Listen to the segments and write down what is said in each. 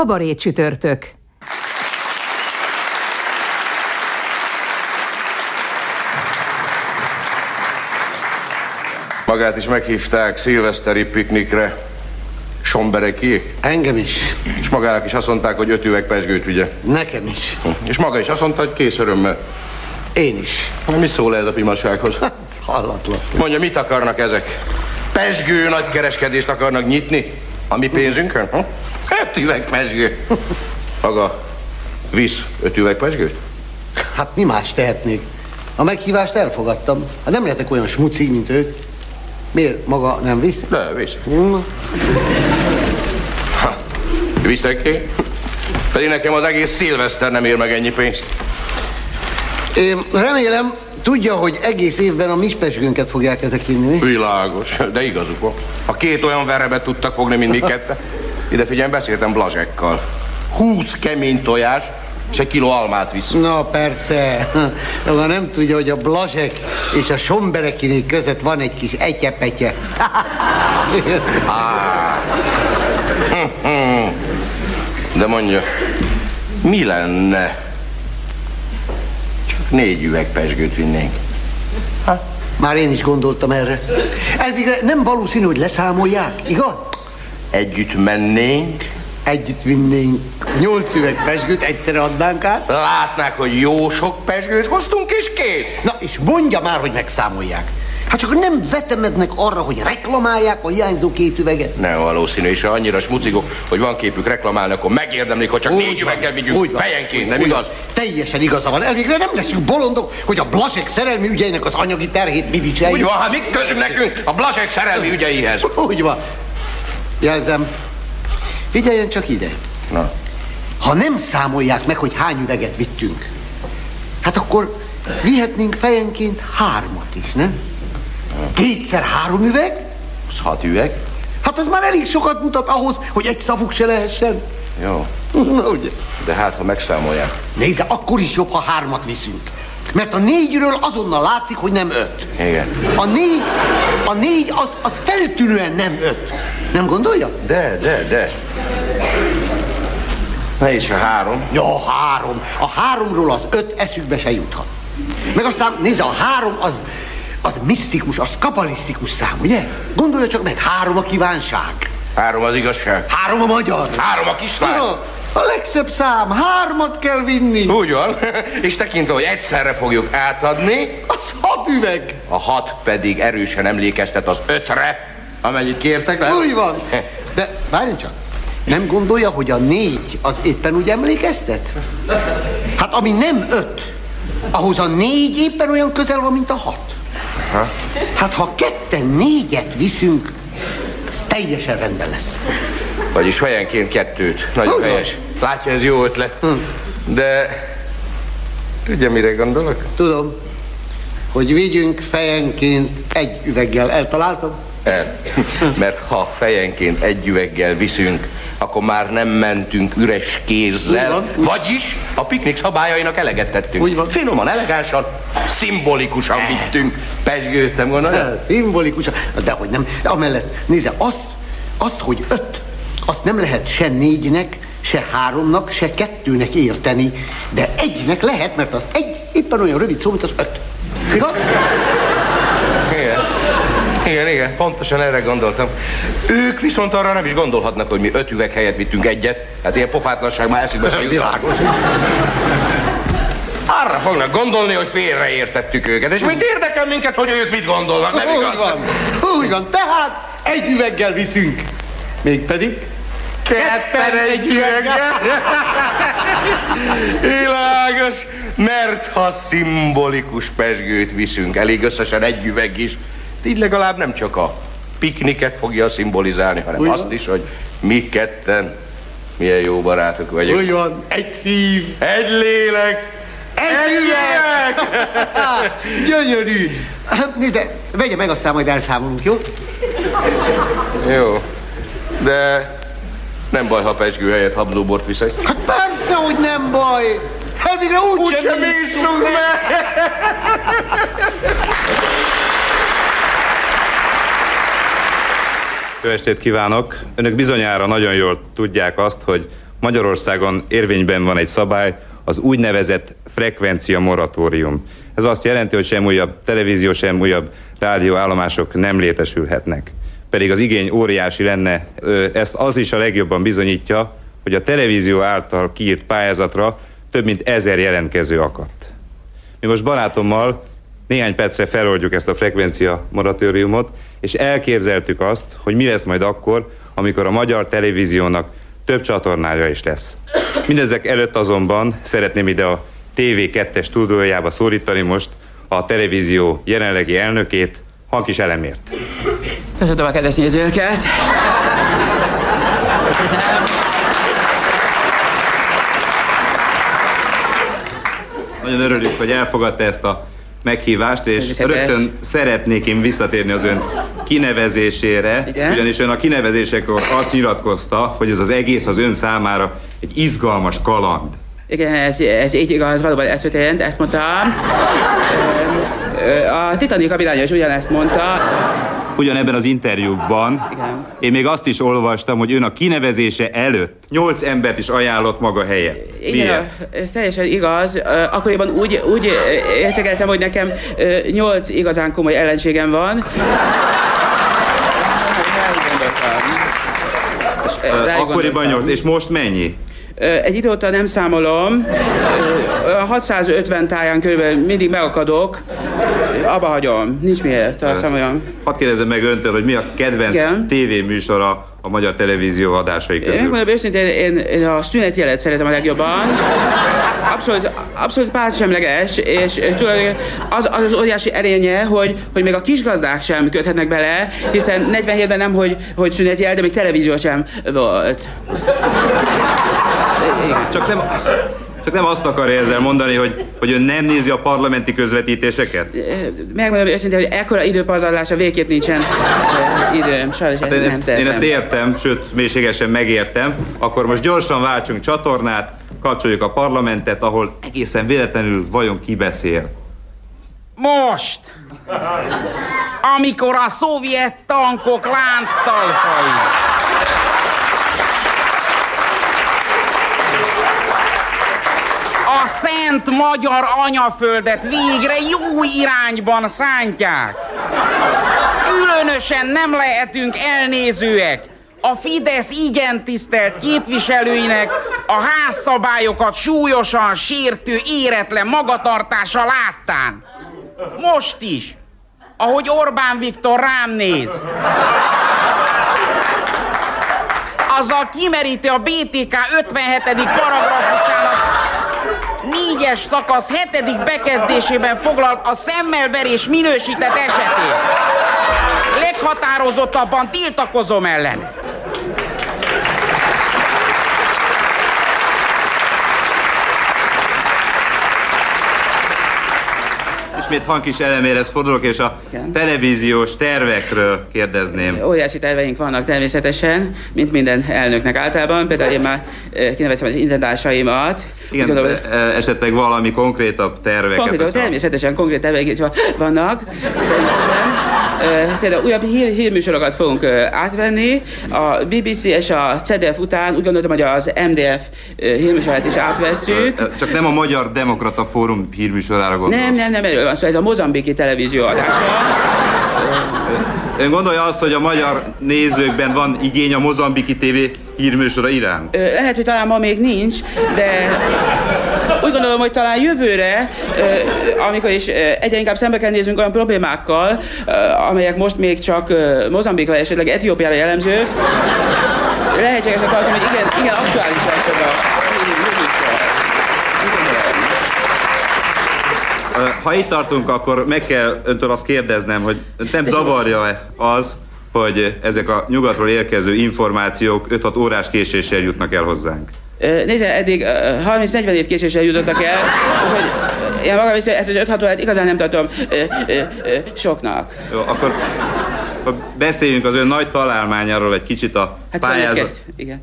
Kabaré csütörtök. Magát is meghívták szilveszteri piknikre. Sombereki. Engem is. És magának is azt mondták, hogy öt üveg pesgőt vigye. Nekem is. És maga is azt mondta, hogy kész örömmel. Én is. Mi szól ez a pimasághoz? Hát, hallatlan. Mondja, mit akarnak ezek? Pesgő nagy kereskedést akarnak nyitni? A mi pénzünkön? Hm? Öt üveg pesgő. Maga visz öt üveg pesgőt? Hát mi más tehetnék? A meghívást elfogadtam. Hát nem lehetek olyan smuci, mint ők. Miért maga nem visz? De, visz. Hm, Viszek ki? Pedig nekem az egész szilveszter nem ér meg ennyi pénzt. Én remélem, tudja, hogy egész évben a mi pesgőnket fogják ezek inni. Világos, de igazuk van. Ha két olyan verebet tudtak fogni, mint mi kette. Ide figyelj, beszéltem Blazsekkal. Húsz kemény tojás, és egy kiló almát visz. Na persze, maga nem tudja, hogy a Blazsek és a Somberekinék között van egy kis etyepetje. De mondja, mi lenne? Csak négy üveg pesgőt vinnénk. Már én is gondoltam erre. Elvégre nem valószínű, hogy leszámolják, igaz? Együtt mennénk, Együtt vinnénk nyolc üveg pesgőt, egyszerre adnánk át. látnák, hogy jó sok pesgőt hoztunk, és kész. Na, és mondja már, hogy megszámolják. Hát csak nem vetemednek arra, hogy reklamálják a hiányzó két üveget. Nem valószínű, és ha annyira smucigok, hogy van képük reklamálni, akkor megérdemlik, hogy csak Úgy négy van, üveggel vigyünk úgy van, fejenként, úgy nem van. igaz? Teljesen igaza van. Elvégre nem leszünk bolondok, hogy a Blasek szerelmi ügyeinek az anyagi terhét mi Úgy viseljük. van, hát mit közünk nekünk a Blazsek szerelmi ügyeihez? Úgy van. Jelzem, figyeljen csak ide. Na, Ha nem számolják meg, hogy hány üveget vittünk, hát akkor vihetnénk fejenként hármat is, nem? Kétszer három üveg? az hat üveg. Hát ez már elég sokat mutat ahhoz, hogy egy szavuk se lehessen. Jó, Na ugye. de hát, ha megszámolják. Nézze, akkor is jobb, ha hármat viszünk. Mert a négyről azonnal látszik, hogy nem öt. Igen. A négy, a négy az, az feltűnően nem öt. Nem gondolja? De, de, de. Ne is a három. Ja, három. A háromról az öt eszükbe se juthat. Meg aztán nézze, a három az, az misztikus, az kabalisztikus szám, ugye? Gondolja csak meg, három a kívánság. Három az igazság. Három a magyar. Három a kislány. Ja, a legszebb szám, hármat kell vinni. Úgy van. És tekintve, hogy egyszerre fogjuk átadni, Az hat üveg. a hat pedig erősen emlékeztet az ötre, amennyit kértek, nem? Úgy van. De várjon csak. Nem gondolja, hogy a négy az éppen úgy emlékeztet? Hát ami nem öt, ahhoz a négy éppen olyan közel van, mint a hat. Hát ha ketten négyet viszünk, az teljesen rendben lesz. Vagyis fejenként kettőt. Nagyon Úgy van. helyes. Látja, ez jó ötlet. De tudja, mire gondolok? Tudom, hogy vigyünk fejenként egy üveggel. Eltaláltam? El. Mert ha fejenként egy üveggel viszünk, akkor már nem mentünk üres kézzel. Úgy van. Vagyis a piknik szabályainak eleget tettünk. Úgy van. Finoman, elegánsan, szimbolikusan vittünk. Pesgőt, nem gondolod? Eh, Szimbolikus, de hogy nem. Amellett, nézze, azt, azt, hogy öt, azt nem lehet se négynek, se háromnak, se kettőnek érteni, de egynek lehet, mert az egy éppen olyan rövid szó, mint az öt. Igaz? Igen. Igen, igen, pontosan erre gondoltam. Ők viszont arra nem is gondolhatnak, hogy mi öt üveg helyett vittünk egyet. Hát ilyen pofátlanság már eszükbe se jut. Világos. Arra fognak gondolni, hogy félreértettük őket. És mit érdekel minket, hogy ők mit gondolnak, nem Úgy igaz? van, úgy van. Tehát egy üveggel viszünk. Mégpedig ketten egy üveggel. Világos, mert ha szimbolikus pesgőt viszünk, elég összesen egy üveg is, így legalább nem csak a pikniket fogja szimbolizálni, hanem Úgy azt is, hogy mi ketten Milyen jó barátok vagyunk. Úgy van, egy szív. Egy lélek, egy üveg! Gyönyörű. Nézd, vegye meg aztán majd elszámolunk, jó? Jó, de nem baj, ha pesgő helyett habzóbort viszek. Hát persze, hogy nem baj. Elvégre úgy, Úgyse sem bíztunk meg! Jó estét kívánok! Önök bizonyára nagyon jól tudják azt, hogy Magyarországon érvényben van egy szabály, az úgynevezett frekvencia moratórium. Ez azt jelenti, hogy sem újabb televízió, sem újabb rádióállomások nem létesülhetnek. Pedig az igény óriási lenne. Ezt az is a legjobban bizonyítja, hogy a televízió által kiírt pályázatra több mint ezer jelentkező akadt. Mi most barátommal néhány percre feloldjuk ezt a frekvencia moratóriumot, és elképzeltük azt, hogy mi lesz majd akkor, amikor a magyar televíziónak több csatornája is lesz. Mindezek előtt azonban szeretném ide a TV2-es stúdiójába szólítani most a televízió jelenlegi elnökét, Hankis Elemért. Köszönöm a kedves nézőket! Köszönöm. Nagyon örülünk, hogy elfogadta ezt a meghívást, és rögtön szeretnék én visszatérni az ön kinevezésére, Igen? ugyanis ön a kinevezésekor azt nyilatkozta, hogy ez az egész az ön számára egy izgalmas kaland. Igen, ez, ez így igaz, valóban ez történt, ezt ö, A Titanic kapitánya is ugyanezt mondta. Ugyanebben az interjúban Igen. én még azt is olvastam, hogy ön a kinevezése előtt nyolc embert is ajánlott maga helyett. Igen, Miért? ez teljesen igaz. Akkoriban úgy, úgy ö, értékeltem, hogy nekem nyolc igazán komoly ellenségem van. Ráig Akkoriban nyolc, és most mennyi? Egy idő óta nem számolom. Ö, a 650 táján körülbelül mindig megakadok. Abba hagyom. Nincs miért, számoljam. Hadd kérdezzem meg öntől, hogy mi a kedvenc Igen. tévéműsora a magyar televízió adásai Én közül? megmondom őszintén, én, én a szünetjelet szeretem a legjobban. Abszolút, abszolút pártsemleges, és tulajdonképpen az, az az óriási erénye, hogy, hogy még a kisgazdák sem köthetnek bele, hiszen 47-ben nem, hogy, hogy szünetjel, de még televízió sem volt. Igen. Csak nem, csak nem azt akarja ezzel mondani, hogy, hogy ön nem nézi a parlamenti közvetítéseket? Megmondom őszintén, hogy ekkora időpazarlásra végképp nincsen időm. Sajnos Hát én, nem ezt, tettem. én ezt értem, sőt, mélységesen megértem. Akkor most gyorsan váltsunk csatornát, kapcsoljuk a parlamentet, ahol egészen véletlenül vajon ki beszél. Most! Amikor a szovjet tankok lánctalpai szent magyar anyaföldet végre jó irányban szántják. Különösen nem lehetünk elnézőek a Fidesz igen tisztelt képviselőinek a házszabályokat súlyosan sértő éretlen magatartása láttán. Most is, ahogy Orbán Viktor rám néz. Azzal kimeríti a BTK 57. paragrafusának négyes szakasz hetedik bekezdésében foglalt a szemmelverés minősített esetén. Leghatározottabban tiltakozom ellen. Ismét Hankis eleméhez fordulok, és a Igen. televíziós tervekről kérdezném. Óriási terveink vannak természetesen, mint minden elnöknek általában. Például én már kineveztem az intendásaimat. Igen, gondolom, esetleg valami konkrétabb terveket. Konkrét, hogyha- természetesen konkrét terveink is va- vannak. Például újabb hír, hírműsorokat fogunk átvenni. A BBC és a CDF után úgy gondoltam, hogy az MDF hírműsorát is átvesszük. Ö, Csak nem a Magyar Demokrata Fórum hírműsorára gondolok. Nem, nem, nem, erről van szó, ez a mozambiki televízió adása. Ön gondolja azt, hogy a magyar nézőkben van igény a Mozambiki TV hírműsora iránt? Lehet, hogy talán ma még nincs, de úgy gondolom, hogy talán jövőre, amikor is egyre inkább szembe kell néznünk olyan problémákkal, amelyek most még csak Mozambikra, esetleg Etiópiára jellemzők, lehetségesnek tartom, hogy igen, igen aktuális lesz ez a Ha itt tartunk, akkor meg kell öntől azt kérdeznem, hogy nem zavarja-e az, hogy ezek a nyugatról érkező információk 5-6 órás késéssel jutnak el hozzánk. Nézze, eddig 30-40 év késéssel jutottak el, úgyhogy én magam is ezt az 5-6 órát igazán nem tartom soknak. Jó, akkor, akkor beszéljünk az ön nagy találmányáról egy kicsit a Hát pályázat. Igen.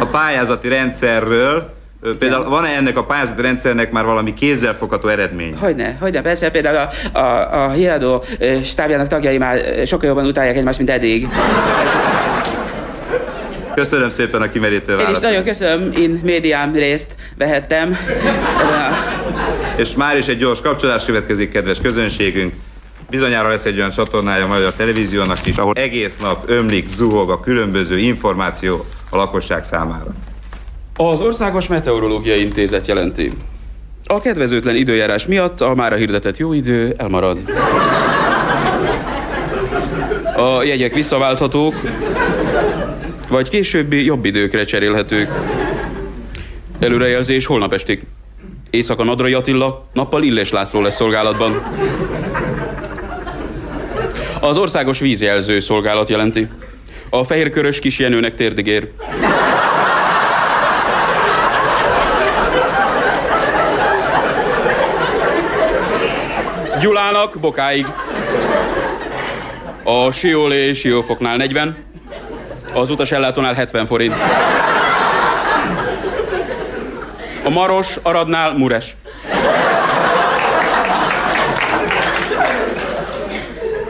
a pályázati rendszerről. Például van-e ennek a pályázati rendszernek már valami kézzelfogható eredmény? Hogyne, hogyne, persze, például a, a, a híradó stábjának tagjai már sokkal jobban utálják egymást, mint eddig. Köszönöm szépen a kimerítő Én is választ. nagyon köszönöm, én médiám részt vehettem. És már is egy gyors kapcsolás következik, kedves közönségünk. Bizonyára lesz egy olyan csatornája a Magyar Televíziónak is, ahol egész nap ömlik, zuhog a különböző információ a lakosság számára. Az Országos Meteorológiai Intézet jelenti. A kedvezőtlen időjárás miatt a mára hirdetett jó idő elmarad. A jegyek visszaválthatók, vagy későbbi jobb időkre cserélhetők. Előrejelzés holnap estig. Éjszaka Nadrai Attila, nappal Illes László lesz szolgálatban. Az Országos Vízjelző Szolgálat jelenti. A fehérkörös kis Jenőnek Gyulának bokáig. A Siolé Siófoknál 40, az utas ellátónál 70 forint. A Maros Aradnál Mures.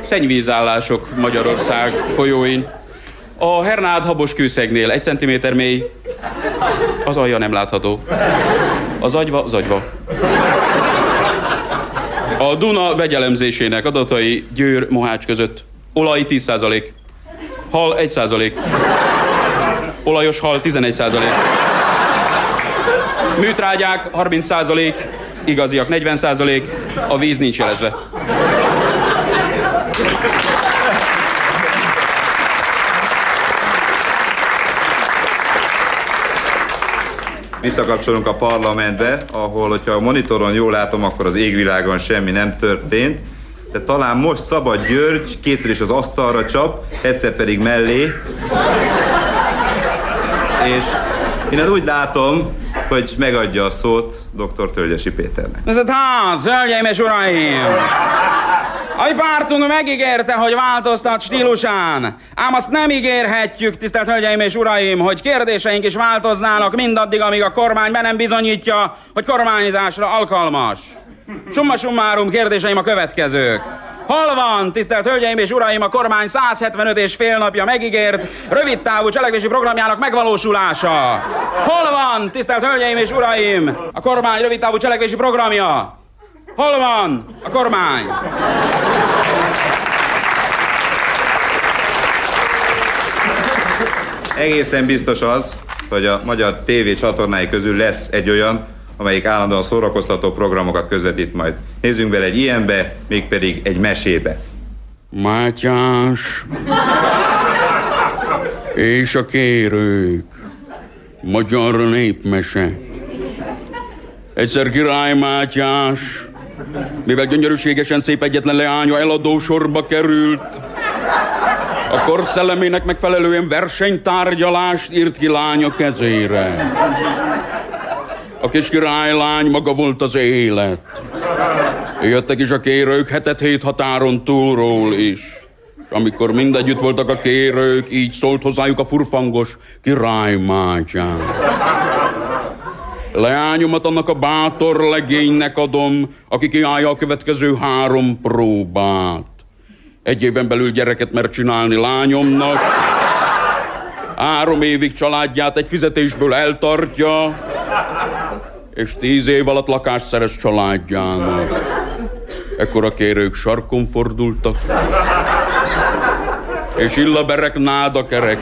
Szennyvízállások Magyarország folyóin. A Hernád habos kőszegnél 1 cm mély, az alja nem látható. Az agyva, az agyva. A Duna vegyelemzésének adatai Győr Mohács között. Olaj 10%, hal 1%, olajos hal 11%, műtrágyák 30%, igaziak 40%, a víz nincs jelezve. Visszakapcsolunk a parlamentbe, ahol, hogyha a monitoron jól látom, akkor az égvilágon semmi nem történt. De talán most Szabad György kétszer is az asztalra csap, egyszer pedig mellé. És én úgy látom, hogy megadja a szót dr. Tölgyesi Péternek. Ez a ház, hölgyeim és uraim! A pártunk megígérte, hogy változtat stílusán. Ám azt nem ígérhetjük, tisztelt hölgyeim és uraim, hogy kérdéseink is változnának mindaddig, amíg a kormány be nem bizonyítja, hogy kormányzásra alkalmas. Summa summarum kérdéseim a következők. Hol van, tisztelt Hölgyeim és Uraim, a kormány 175 és fél napja megígért rövid távú cselekvési programjának megvalósulása? Hol van, tisztelt Hölgyeim és Uraim, a kormány rövid távú cselekvési programja? Hol van a kormány? Egészen biztos az, hogy a magyar TV csatornái közül lesz egy olyan, amelyik állandóan szórakoztató programokat közvetít majd. Nézzünk bele egy ilyenbe, mégpedig egy mesébe. Mátyás és a kérők. Magyar népmese. Egyszer király Mátyás, mivel gyönyörűségesen szép egyetlen leánya eladó sorba került, a kor megfelelően versenytárgyalást írt ki lánya kezére. A kis királylány maga volt az élet. Jöttek is a kérők hetet hét határon túlról is. És amikor mindegyütt voltak a kérők, így szólt hozzájuk a furfangos király Mátyán. Leányomat annak a bátor legénynek adom, aki kiállja a következő három próbát. Egy éven belül gyereket mer csinálni lányomnak, három évig családját egy fizetésből eltartja, és tíz év alatt lakást szerez családjának. Ekkor a kérők sarkon fordultak, és illaberek náda kerek.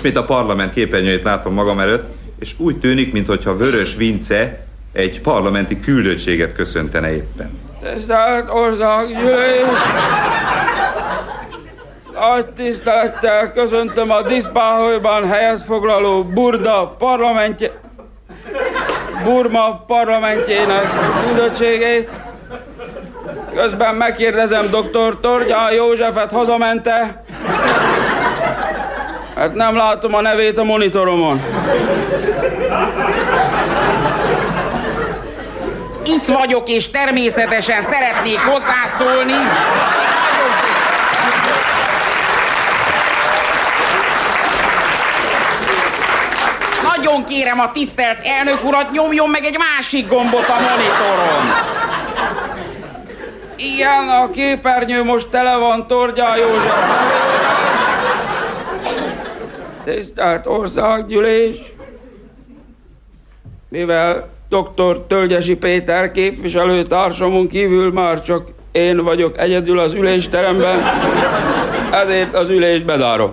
Ismét a parlament képernyőjét látom magam előtt, és úgy tűnik, mintha Vörös Vince egy parlamenti küldöttséget köszöntene éppen. Tisztelt országgyűlés! Nagy tisztelettel köszöntöm a Diszpáholyban helyet foglaló Burda parlamentje... Burma parlamentjének küldöttségét. Közben megkérdezem dr. Torgyán Józsefet hazamente. Hát nem látom a nevét a monitoromon. Itt vagyok, és természetesen szeretnék hozzászólni. Nagyon kérem a tisztelt elnök urat, nyomjon meg egy másik gombot a monitoron. Igen, a képernyő most tele van Tordján József. Tisztelt országgyűlés! Mivel dr. Tölgyesi Péter képviselőtársamon kívül már csak én vagyok egyedül az ülésteremben, ezért az ülést bezárom.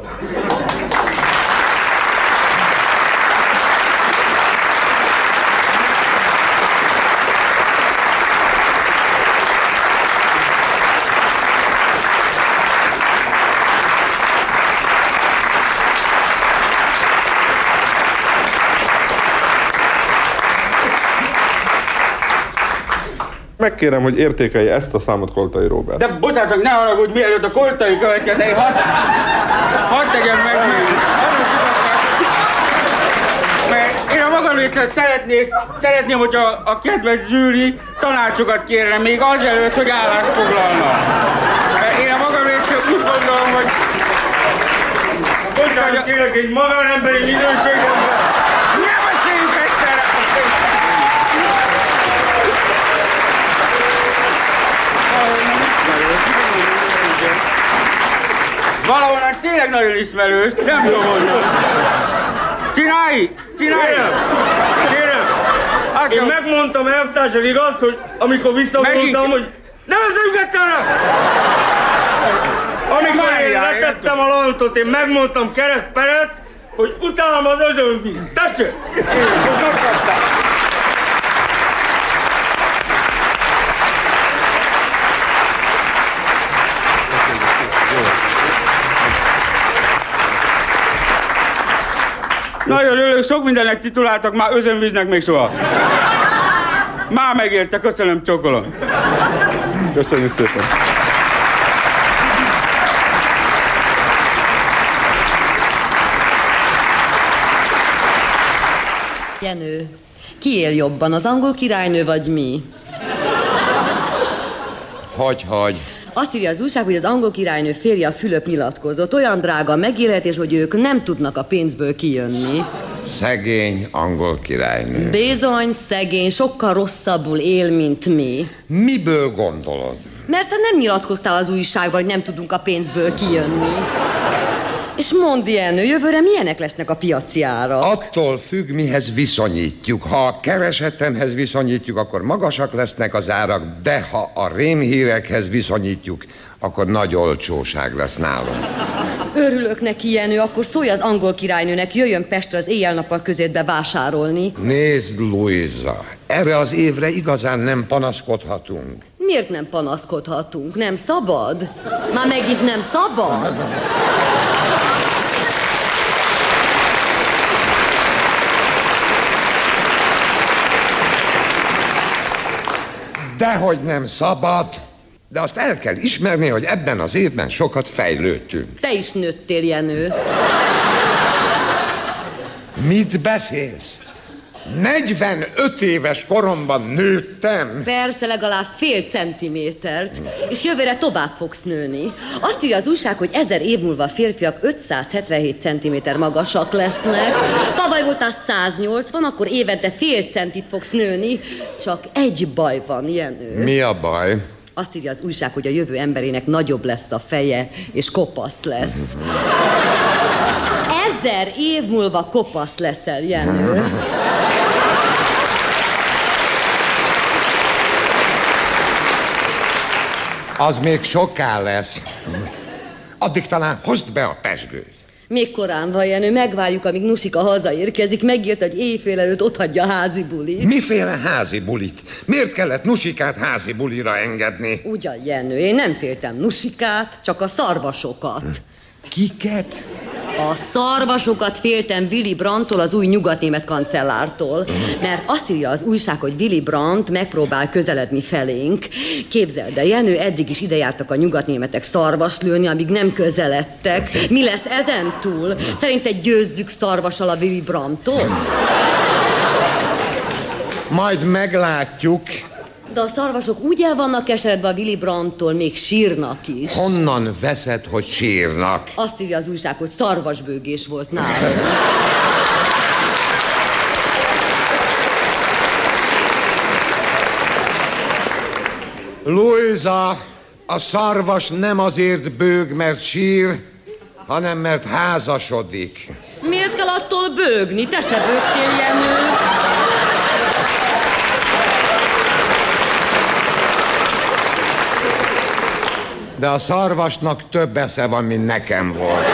Megkérem, hogy értékelje ezt a számot Koltai Robert. De bocsánat, ne haragudj, mielőtt a koltai következett, hadd had tegyem meg, mert én a magam részre szeretnék, szeretném, hogy a, a kedves zsűri tanácsokat kérne még azelőtt, hogy állást foglalna. Mert én a magam részre úgy gondolom, hogy... Bocsánat, kérlek, egy magánemberi minőségemben Nem beszéljünk egyszerre! Valahonnan tényleg nagyon ismerős, nem tudom hogy. Csinálj! Csinálj! Kérem! Hát Én megmondtam elvtársakig azt, hogy amikor visszavonultam, hogy nem ezzel egyszerre! Amikor én letettem a lantot, én megmondtam Kerek Perec, hogy utálom az özönvíz. Tessék! Nagyon örülök, sok mindennek tituláltak, már özönvíznek még soha. Már megérte, köszönöm, csokolom. Köszönjük szépen. Jenő, ki él jobban, az angol királynő vagy mi? Hogy, hogy? Azt írja az újság, hogy az angol királynő férje a Fülöp nyilatkozott. Olyan drága a megélhetés, hogy ők nem tudnak a pénzből kijönni. Szegény angol királynő. Bizony, szegény, sokkal rosszabbul él, mint mi. Miből gondolod? Mert te nem nyilatkoztál az újságban, hogy nem tudunk a pénzből kijönni. És mondd, Jenő, jövőre milyenek lesznek a piaci árak? Attól függ, mihez viszonyítjuk. Ha a keresetemhez viszonyítjuk, akkor magasak lesznek az árak, de ha a rémhírekhez viszonyítjuk, akkor nagy olcsóság lesz nálunk. Örülök neki, Jenő, akkor szólj az angol királynőnek, jöjjön Pestre az éjjel-nappal közétbe vásárolni. Nézd, Luisa, erre az évre igazán nem panaszkodhatunk. Miért nem panaszkodhatunk? Nem szabad? Már megint nem szabad? Dehogy nem szabad, de azt el kell ismerni, hogy ebben az évben sokat fejlődtünk. Te is nőttél, Jenő. Mit beszélsz? 45 éves koromban nőttem. Persze, legalább fél centimétert, és jövőre tovább fogsz nőni. Azt írja az újság, hogy ezer év múlva a férfiak 577 centiméter magasak lesznek. Tavaly voltál 180, akkor évente fél centit fogsz nőni. Csak egy baj van, Jenő. Mi a baj? Azt írja az újság, hogy a jövő emberének nagyobb lesz a feje, és kopasz lesz. Ezer év múlva kopasz leszel, Jenő. Az még soká lesz. Addig talán hozd be a pesgőt. Még korán van, Jenő, megvárjuk, amíg Nusika hazaérkezik. Megírt, hogy éjfél előtt ott hagyja a házi bulit. Miféle házi bulit? Miért kellett Nusikát házi bulira engedni? Ugyan, Jenő, én nem féltem Nusikát, csak a szarvasokat. Kiket? A szarvasokat féltem Willy Brandtól, az új nyugatnémet kancellártól. Mert azt írja az újság, hogy Willy Brandt megpróbál közeledni felénk. Képzeld el, Jenő, eddig is idejártak a nyugatnémetek szarvas lőni, amíg nem közeledtek. Mi lesz ezen túl? Szerinted győzzük szarvasal a Willy Brandtot? Majd meglátjuk. De a szarvasok úgy el vannak keseredve a Willy Brandtól, még sírnak is. Honnan veszed, hogy sírnak? Azt írja az újság, hogy szarvasbőgés volt náluk. Luisa, a szarvas nem azért bőg, mert sír, hanem mert házasodik. Miért kell attól bőgni? Te se bőgtél, Jenő. De a szarvasnak több esze van, mint nekem volt.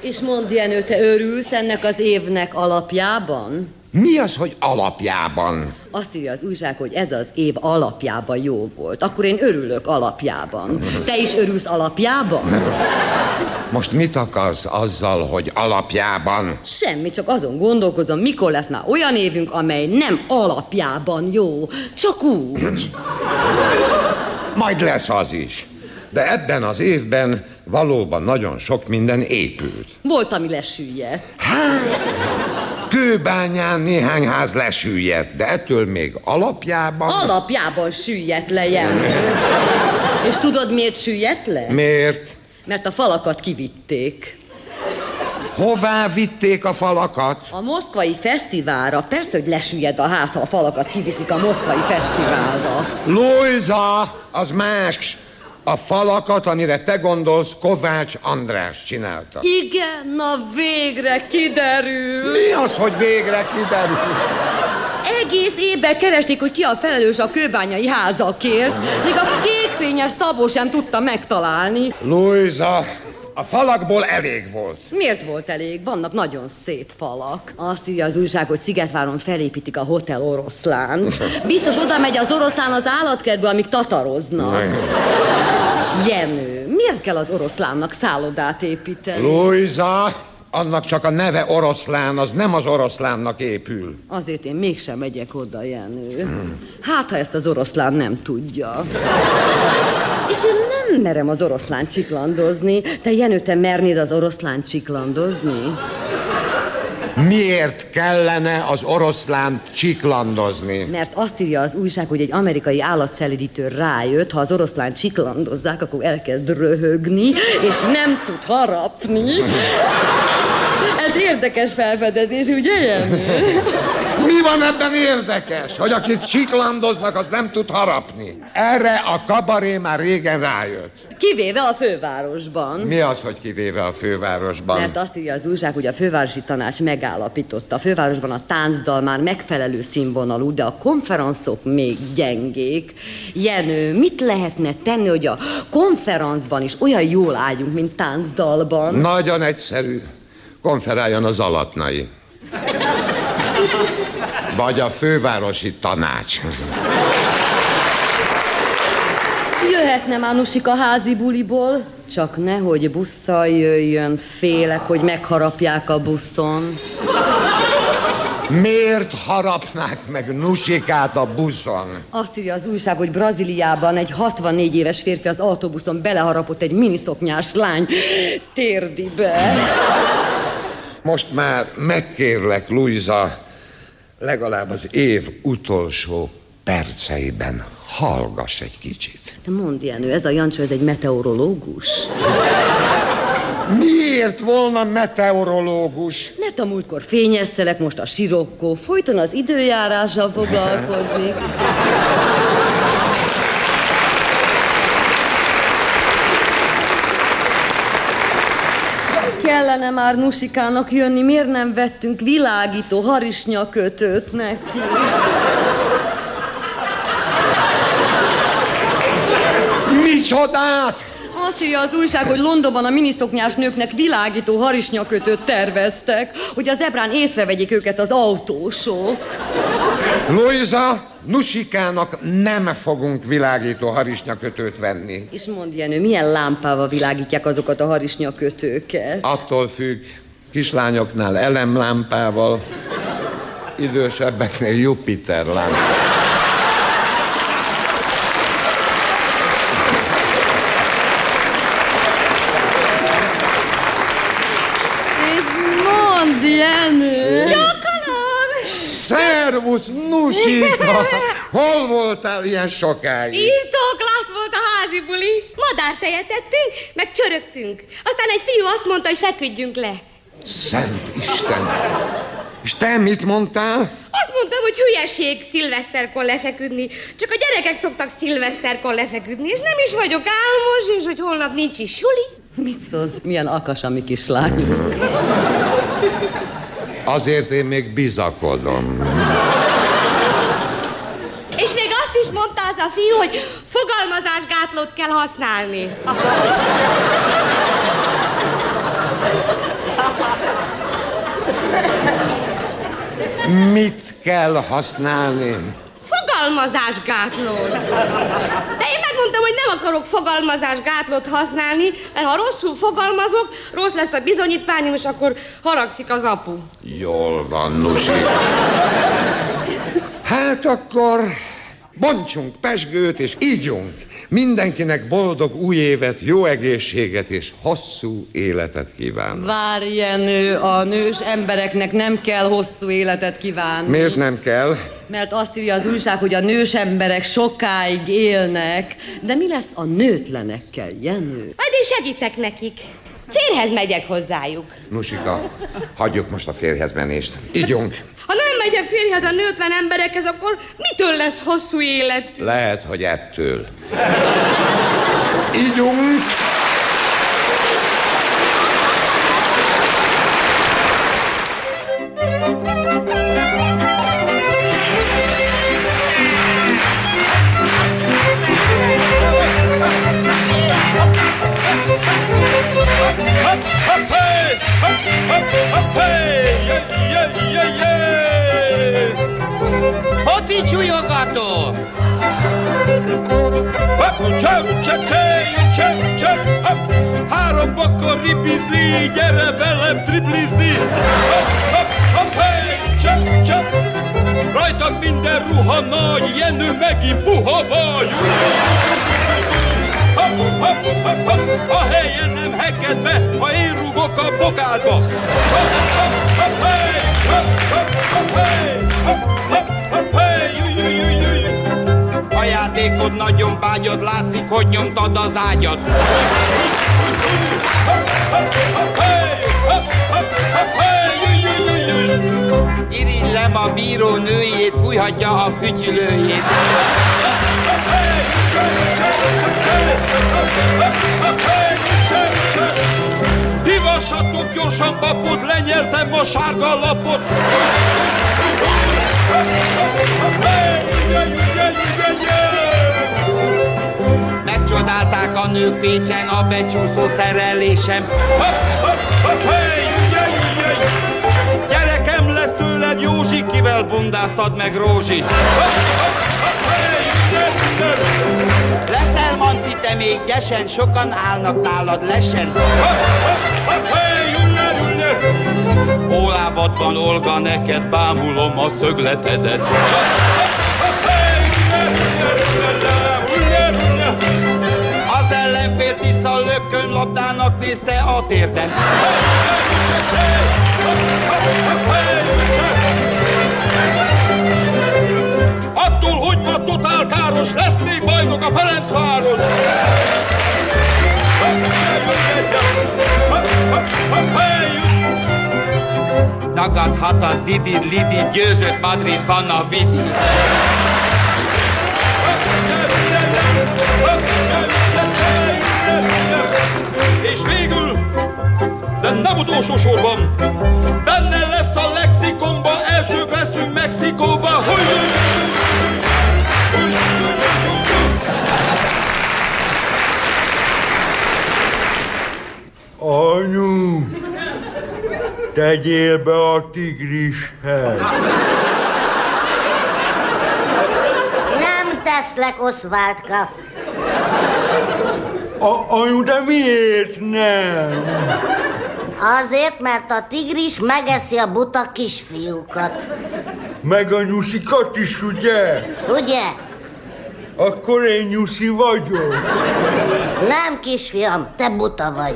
És mondd, Jenő, te örülsz ennek az évnek alapjában? Mi az, hogy alapjában? Azt írja az újság, hogy ez az év alapjában jó volt. Akkor én örülök alapjában. Te is örülsz alapjában? Most mit akarsz azzal, hogy alapjában? Semmi, csak azon gondolkozom, mikor lesz már olyan évünk, amely nem alapjában jó, csak úgy. Majd lesz az is. De ebben az évben valóban nagyon sok minden épült. Volt, ami lesüllyedt. Kőbányán néhány ház lesüllyedt, de ettől még alapjában... Alapjában süllyedt le, Jenő. És tudod, miért süllyedt le? Miért? Mert a falakat kivitték. Hová vitték a falakat? A moszkvai fesztiválra. Persze, hogy lesüllyed a ház, ha a falakat kiviszik a moszkvai fesztiválra. Luisa, az más. A falakat, amire te gondolsz, Kovács András csinálta. Igen, na végre kiderül. Mi az, hogy végre kiderül? Egész évben keresték, hogy ki a felelős a kőbányai házakért. Még a kékfényes Szabó sem tudta megtalálni. Luisa, a falakból elég volt. Miért volt elég? Vannak nagyon szép falak. Azt írja az újság, hogy Szigetváron felépítik a Hotel Oroszlán. Biztos oda megy az oroszlán az állatkertbe, amíg tataroznak. Jenő, miért kell az oroszlánnak szállodát építeni? Luisa, annak csak a neve oroszlán, az nem az oroszlánnak épül. Azért én mégsem megyek oda, Jenő. Hát, ha ezt az oroszlán nem tudja. És én nem merem az oroszlán csiklandozni. Te, Jenő, te mernéd az oroszlán csiklandozni? Miért kellene az oroszlán csiklandozni? Mert azt írja az újság, hogy egy amerikai állatszelidítő rájött, ha az oroszlán csiklandozzák, akkor elkezd röhögni, és nem tud harapni. Ez érdekes felfedezés, ugye, van ebben érdekes? Hogy akit csiklandoznak, az nem tud harapni. Erre a kabaré már régen rájött. Kivéve a fővárosban. Mi az, hogy kivéve a fővárosban? Mert azt írja az újság, hogy a fővárosi tanács megállapította. A fővárosban a táncdal már megfelelő színvonalú, de a konferenszok még gyengék. Jenő, mit lehetne tenni, hogy a konferencban is olyan jól álljunk, mint táncdalban? Nagyon egyszerű. Konferáljon az alatnai. Vagy a fővárosi tanács. Jöhetne már Nusika házi buliból, csak nehogy busszal jöjjön, félek, hogy megharapják a buszon. Miért harapnák meg Nusikát a buszon? Azt írja az újság, hogy Brazíliában egy 64 éves férfi az autóbuszon beleharapott egy miniszoknyás lány térdibe. Most már megkérlek, Luisa, legalább az év utolsó perceiben hallgass egy kicsit. De mondd, Jenő, ez a Jancsó, ez egy meteorológus? Miért volna meteorológus? Mert a múltkor fényes szelek, most a sirokkó, folyton az időjárással foglalkozik. Kellene már Nusikának jönni, miért nem vettünk világító harisnyakötőt neki? Micsodát? Azt írja az újság, hogy Londonban a miniszoknyás nőknek világító harisnyakötőt terveztek, hogy az ebrán észrevegyék őket az autósok. Luisa, Nusikának nem fogunk világító harisnyakötőt venni. És mond Jenő, milyen lámpával világítják azokat a harisnyakötőket? Attól függ, kislányoknál elemlámpával, idősebbeknél Jupiter lámpával. És mond Jenő! Csokolom! Szervusz, Nusika! Hol voltál ilyen sokáig? Írtó klassz volt a házi buli. Madártejet tettünk, meg csörögtünk. Aztán egy fiú azt mondta, hogy feküdjünk le. Szent Isten! És te mit mondtál? Azt mondtam, hogy hülyeség szilveszterkor lefeküdni. Csak a gyerekek szoktak szilveszterkor lefeküdni, és nem is vagyok álmos, és hogy holnap nincs is suli. Mit szólsz? Milyen akas a mi kislány. Azért én még bizakodom. És még azt is mondta az a fiú, hogy fogalmazásgátlót kell használni. Mit kell használni? Fogalmazásgátlót. De én megmondtam, hogy nem akarok fogalmazásgátlót használni, mert ha rosszul fogalmazok, rossz lesz a bizonyítványom, és akkor haragszik az apu. Jól van, Nusi. Hát akkor bontsunk pesgőt és ígyunk. Mindenkinek boldog új évet, jó egészséget és hosszú életet kívánok. Várj, Jenő, a nős embereknek nem kell hosszú életet kívánni. Miért nem kell? Mert azt írja az újság, hogy a nős emberek sokáig élnek. De mi lesz a nőtlenekkel, Jenő? Majd én segítek nekik. Férhez megyek hozzájuk. Nusika, hagyjuk most a férjhez menést. Ígyunk. Ha nem megyek férjhez a nőtlen emberekhez, akkor mitől lesz hosszú élet? Lehet, hogy ettől. Ígyunk. Csöp, csöp, csöp, csöp, hopp. Három bakor ripizli, gyere velem triplizni. Hopp, hopp, hopp, hey, csöp, csöp. Rajta minden ruha nagy, Jenő megint puha vagy. Hopp, hopp, hopp, hopp. A helyen nem heked be, ha én rugok a bokádba. Hopp, hopp, hopp, hey, hopp, hopp, hopp, hey, hopp, hopp, játékod nagyon bágyod, látszik, hogy nyomtad az ágyat. Irigylem a bíró nőjét, fújhatja a fütyülőjét. Hívassatok gyorsan papot, lenyeltem a sárga lapot. Megcsodálták a nők Pécsen a becsúszó szerelésem. Gyerekem lesz tőled Józsi, kivel bundáztad meg Rózsi. Leszel manci, te még gyesen, sokan állnak nálad lesen. Ólábad van, Olga, neked bámulom a szögletedet. Az ellenfél Tisza lökön labdának nézte a térden. Attól, hogy ma totál káros lesz, még bajnok a Ferencváros. Dagadhat a Didi Lidi, győzött Madridban a Vidi. És végül, de nem utolsó sorban, benne lesz a lexikonba, elsők leszünk Mexikóba. Hogy tegyél be a tigrishez. Nem teszlek, Oszváltka. A, anyu, de miért nem? Azért, mert a tigris megeszi a buta kisfiúkat. Meg a nyuszikat is, ugye? Ugye? Akkor én nyuszi vagyok. Nem, kisfiam, te buta vagy.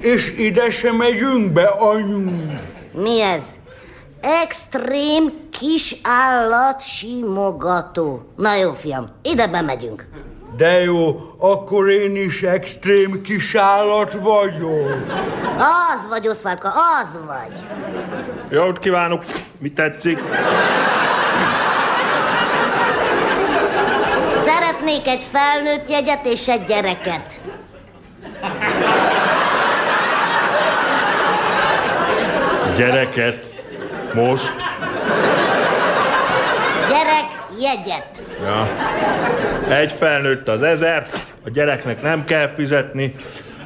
És ide se megyünk be, anyu. Mi ez? Extrém kisállat simogató. Na jó, fiam, ide bemegyünk. De jó, akkor én is extrém kisállat vagyok. Az vagy, Oszválka, az vagy. Jót kívánok! Mi tetszik? Szeretnék egy felnőtt jegyet és egy gyereket. Gyereket. Most. Gyerek jegyet. Ja. Egy felnőtt az ezer, a gyereknek nem kell fizetni,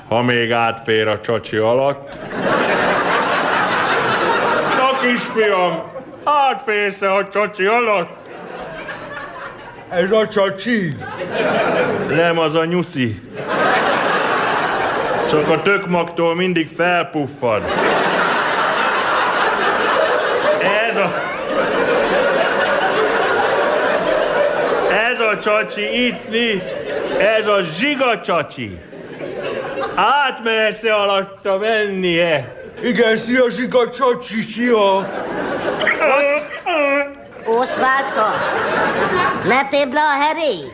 ha még átfér a csacsi alatt. Na kisfiam, átférsz-e a csacsi alatt? Ez a csacsi? Nem, az a nyuszi. Csak a tökmagtól mindig felpuffad. Ez a... Ez a csacsi itt mi? Ez a zsiga csacsi. Átmersz-e alatta mennie? Igen, szia, zsiga csacsi, szia. Oszváltka, ne tépd le a herét.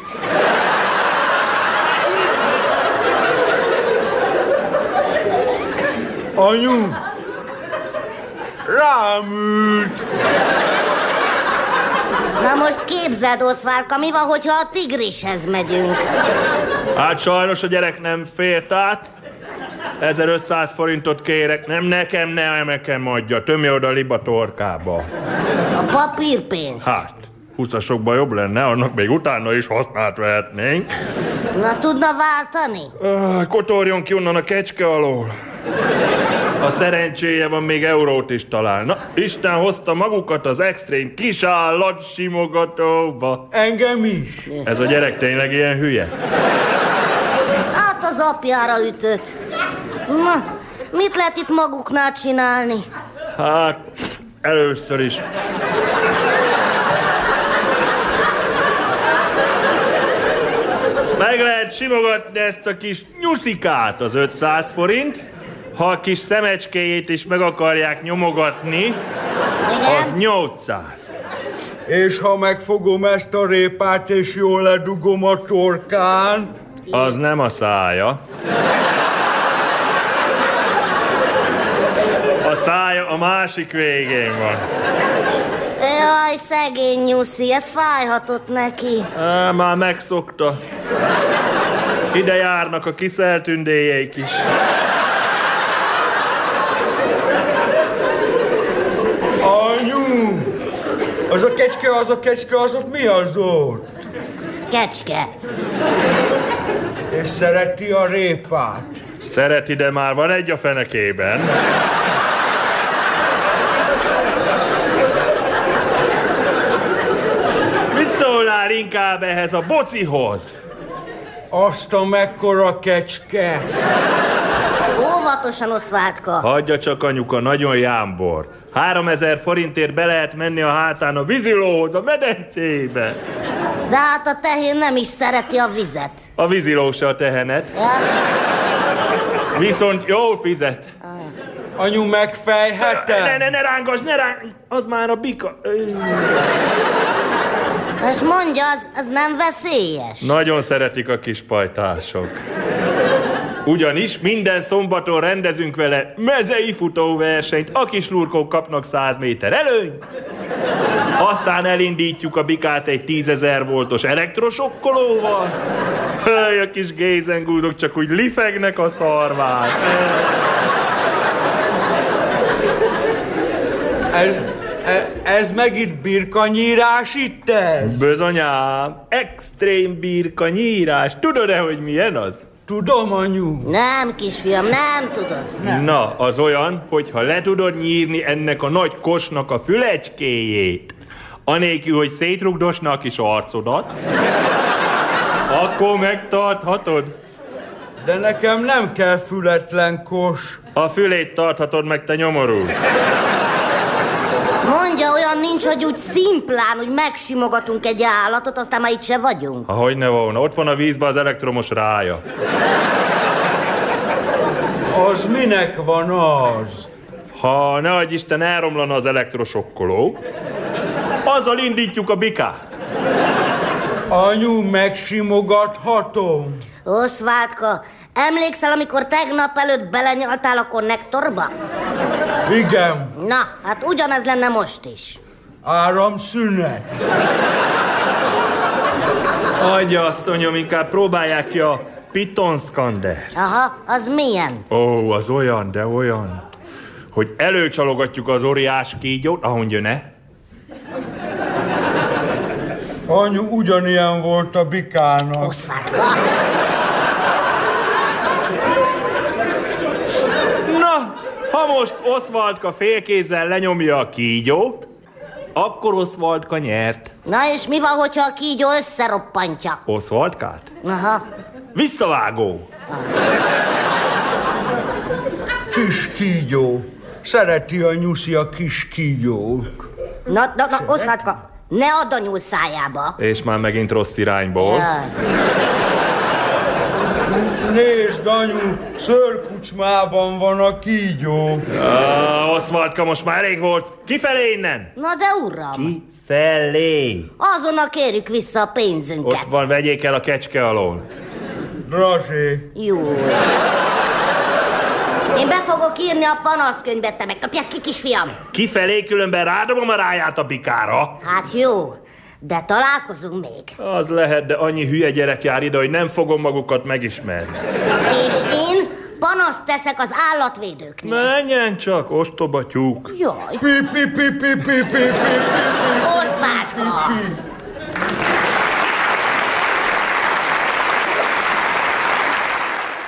Anyu, rám ült. Na most képzeld, Oszválka, mi van, hogyha a tigrishez megyünk? Hát sajnos a gyerek nem fért át. 1500 forintot kérek, nem nekem, ne nekem adja. Tömje oda a liba torkába. A papírpénzt. Hát, húszasokban jobb lenne, annak még utána is használt vehetnénk. Na, tudna váltani? Ah, kotorjon ki onnan a kecske alól. A szerencséje van, még eurót is talál. Na, Isten hozta magukat az extrém kisállat simogatóba. Engem is. Ez a gyerek tényleg ilyen hülye? Hát az apjára ütött. Na, mit lehet itt maguknál csinálni? Hát, először is. Meg lehet simogatni ezt a kis nyuszikát az 500 forint. Ha a kis szemecskéjét is meg akarják nyomogatni, az 800. És ha megfogom ezt a répát, és jól ledugom a torkán, Az nem a szája. A szája a másik végén van. Jaj, szegény nyuszi, ez fájhatott neki. Á, már megszokta. Ide járnak a kiszeltündéjeik is. Anyu! Az a kecske, az a kecske, az ott mi az ott? Kecske. És szereti a répát. Szereti, de már van egy a fenekében. Mit szólnál inkább ehhez a bocihoz? Azt a mekkora kecske. Óvatosan, Oszváltka. Hagyja csak anyuka, nagyon jámbor. 3000 forintért be lehet menni a hátán a vízilóhoz, a medencébe. De hát a tehén nem is szereti a vizet. A víziló se a tehenet. Viszont jól fizet. Anyu, megfejhetem? Ne, ne, ne rángass, ne rángass! Az már a bika. És mondja, az, az nem veszélyes. Nagyon szeretik a kis pajtások. Ugyanis minden szombaton rendezünk vele mezei futóversenyt, a kis lurkók kapnak 100 méter előnyt, aztán elindítjuk a bikát egy 10.000 voltos elektrosokkolóval, Höj, a kis gézengúzok csak úgy lifegnek a szarván. Ez, e, ez meg itt birkanyírás itt ez? Bizonyám, extrém birka nyírás. Tudod-e, hogy milyen az? Tudom, anyu. Nem, kisfiam, nem tudod. Na, az olyan, hogyha le tudod nyírni ennek a nagy kosnak a fülecskéjét, anélkül, hogy szétrugdosna a kis arcodat, akkor megtarthatod. De nekem nem kell fületlen kos. A fülét tarthatod meg, te nyomorú. Mondja, olyan nincs, hogy úgy szimplán, hogy megsimogatunk egy állatot, aztán már itt se vagyunk. Ahogy ne volna, ott van a vízben az elektromos rája. Az minek van az? Ha ne adj Isten elromlana az elektrosokkoló, azzal indítjuk a bikát. Anyu, megsimogathatom. Oszvádka, emlékszel, amikor tegnap előtt belenyaltál a konnektorba? Igen, Na, hát ugyanez lenne most is. áramszünet. Adja, asszonyom, inkább próbálják ki a pitonszkander. Aha, az milyen? Ó, az olyan, de olyan, hogy előcsalogatjuk az óriás kígyót, ahogy jön-e, Anyu, ugyanilyen volt a bikának. Oszvádka. Na, ha most Oswaldka félkézzel lenyomja a kígyót, akkor Oswaldka nyert. Na és mi van, hogyha a kígyó összeroppantja? Oswaldkát? Aha. Visszavágó. Kis kígyó. Szereti a nyuszi a kis kígyók. Na, na, na, Oszvádka, ne add a nyúl szájába. És már megint rossz irányból. Jaj. Nézd, anyu, szörkucsmában van a kígyó. Ah, Oswaldka, most már elég volt. Kifelé innen! Na de uram, Kifelé! azonnal kérjük vissza a pénzünket. Ott van, vegyék el a kecske alól. Drazsé. Jó. Én be fogok írni a panaszkönyvet, te megkapják ki, kisfiam. Kifelé, különben rádobom a ráját a bikára. Hát jó, de találkozunk még. Az lehet, de annyi hülye gyerek jár ide, hogy nem fogom magukat megismerni. És én panaszt teszek az állatvédőknél. Menjen csak, ostoba tyúk. Jaj. Pi, pi, pi, pi, pi, pi, pi, Oszvádka!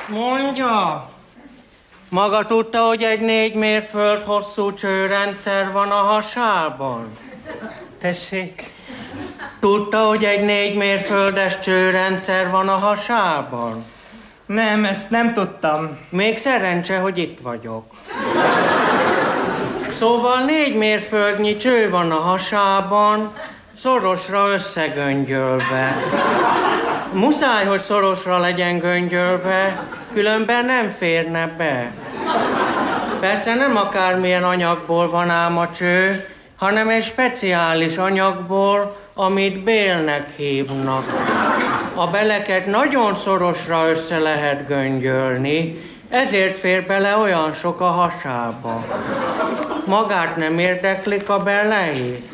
Mondja, maga tudta, hogy egy négy mérföld hosszú csőrendszer van a hasában? Tessék? Tudta, hogy egy négy mérföldes csőrendszer van a hasában? Nem, ezt nem tudtam. Még szerencse, hogy itt vagyok. Szóval négy mérföldnyi cső van a hasában, szorosra összegöngyölve. Muszáj, hogy szorosra legyen göngyölve, különben nem férne be. Persze nem akármilyen anyagból van ám a cső, hanem egy speciális anyagból, amit bélnek hívnak. A beleket nagyon szorosra össze lehet göngyölni, ezért fér bele olyan sok a hasába. Magát nem érdeklik a belei?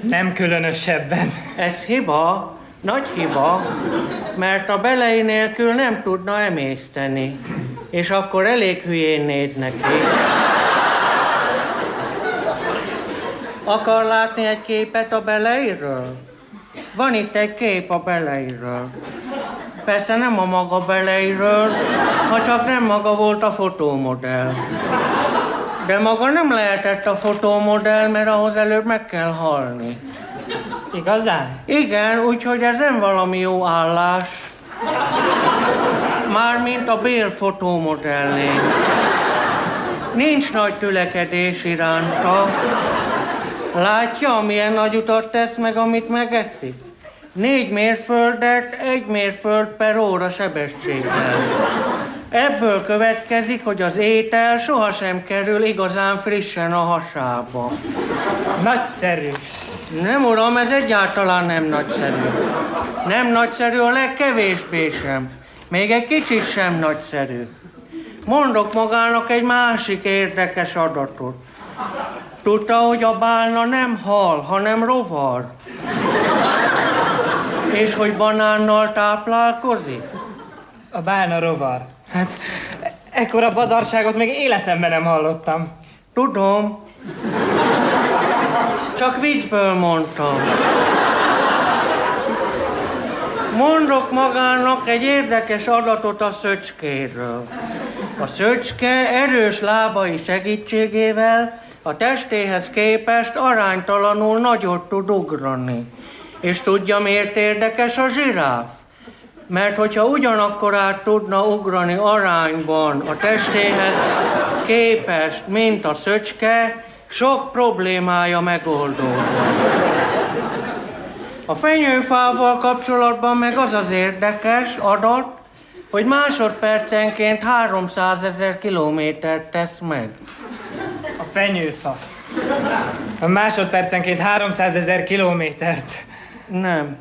Nem különösebben. Ez hiba, nagy hiba, mert a belei nélkül nem tudna emészteni, és akkor elég hülyén néz neki. Akar látni egy képet a beleiről? Van itt egy kép a beleiről. Persze nem a maga beleiről, ha csak nem maga volt a fotómodell. De maga nem lehetett a fotómodell, mert ahhoz előbb meg kell halni. Igazán? Igen, úgyhogy ez nem valami jó állás. Mármint a Bél fotómodellé. Nincs nagy tülekedés iránta. Látja, milyen nagy utat tesz meg, amit megeszik? Négy mérföldet, egy mérföld per óra sebességgel. Ebből következik, hogy az étel sohasem kerül igazán frissen a hasába. Nagyszerű. Nem, uram, ez egyáltalán nem nagyszerű. Nem nagyszerű, a legkevésbé sem. Még egy kicsit sem nagyszerű. Mondok magának egy másik érdekes adatot. Tudta, hogy a bálna nem hal, hanem rovar. És hogy banánnal táplálkozik? A bálna rovar. Hát, ekkora badarságot még életemben nem hallottam. Tudom. Csak viccből mondtam. Mondok magának egy érdekes adatot a szöcskéről. A szöcske erős lábai segítségével a testéhez képest aránytalanul nagyot tud ugrani. És tudja, miért érdekes a zsiráf? Mert hogyha ugyanakkorát tudna ugrani arányban a testéhez képest, mint a szöcske, sok problémája megoldódna. A fenyőfával kapcsolatban meg az az érdekes adat, hogy másodpercenként 300 ezer kilométert tesz meg. Fenyőfa. A másodpercenként 300 ezer kilométert. Nem.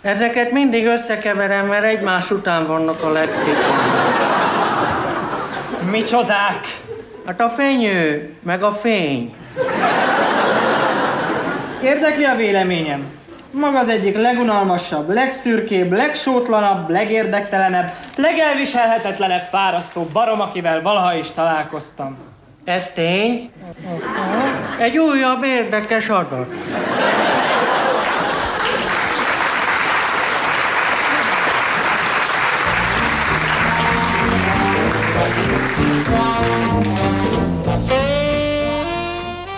Ezeket mindig összekeverem, mert egymás után vannak a lexikon. Micsodák? Hát a fenyő, meg a fény. Érdekli a véleményem. Maga az egyik legunalmasabb, legszürkébb, legsótlanabb, legérdektelenebb, legelviselhetetlenebb fárasztó barom, akivel valaha is találkoztam. Ez tény? Egy újabb érdekes adat.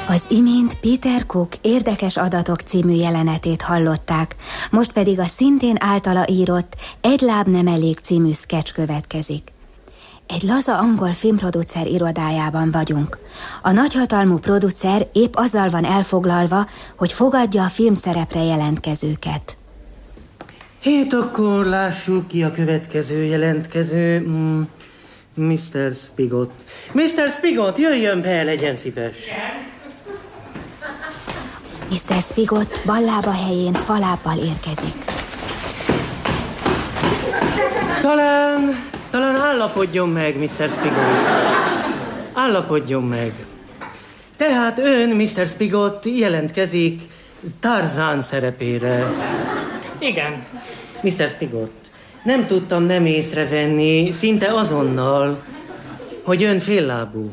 Az imént Peter Cook érdekes adatok című jelenetét hallották, most pedig a szintén általa írott Egy láb nem elég című sketch következik. Egy laza angol filmproducer irodájában vagyunk. A nagyhatalmú producer épp azzal van elfoglalva, hogy fogadja a filmszerepre jelentkezőket. Hét akkor lássuk ki a következő jelentkező. Mm, Mr. Spigot. Mr. Spigot, jöjjön be, legyen szíves. Mr. Spigot ballába helyén falábbal érkezik. Talán, talán állapodjon meg, Mr. Spigot. Állapodjon meg. Tehát ön, Mr. Spigot, jelentkezik Tarzán szerepére. Igen. Mr. Spigot, nem tudtam nem észrevenni, szinte azonnal, hogy ön féllábú.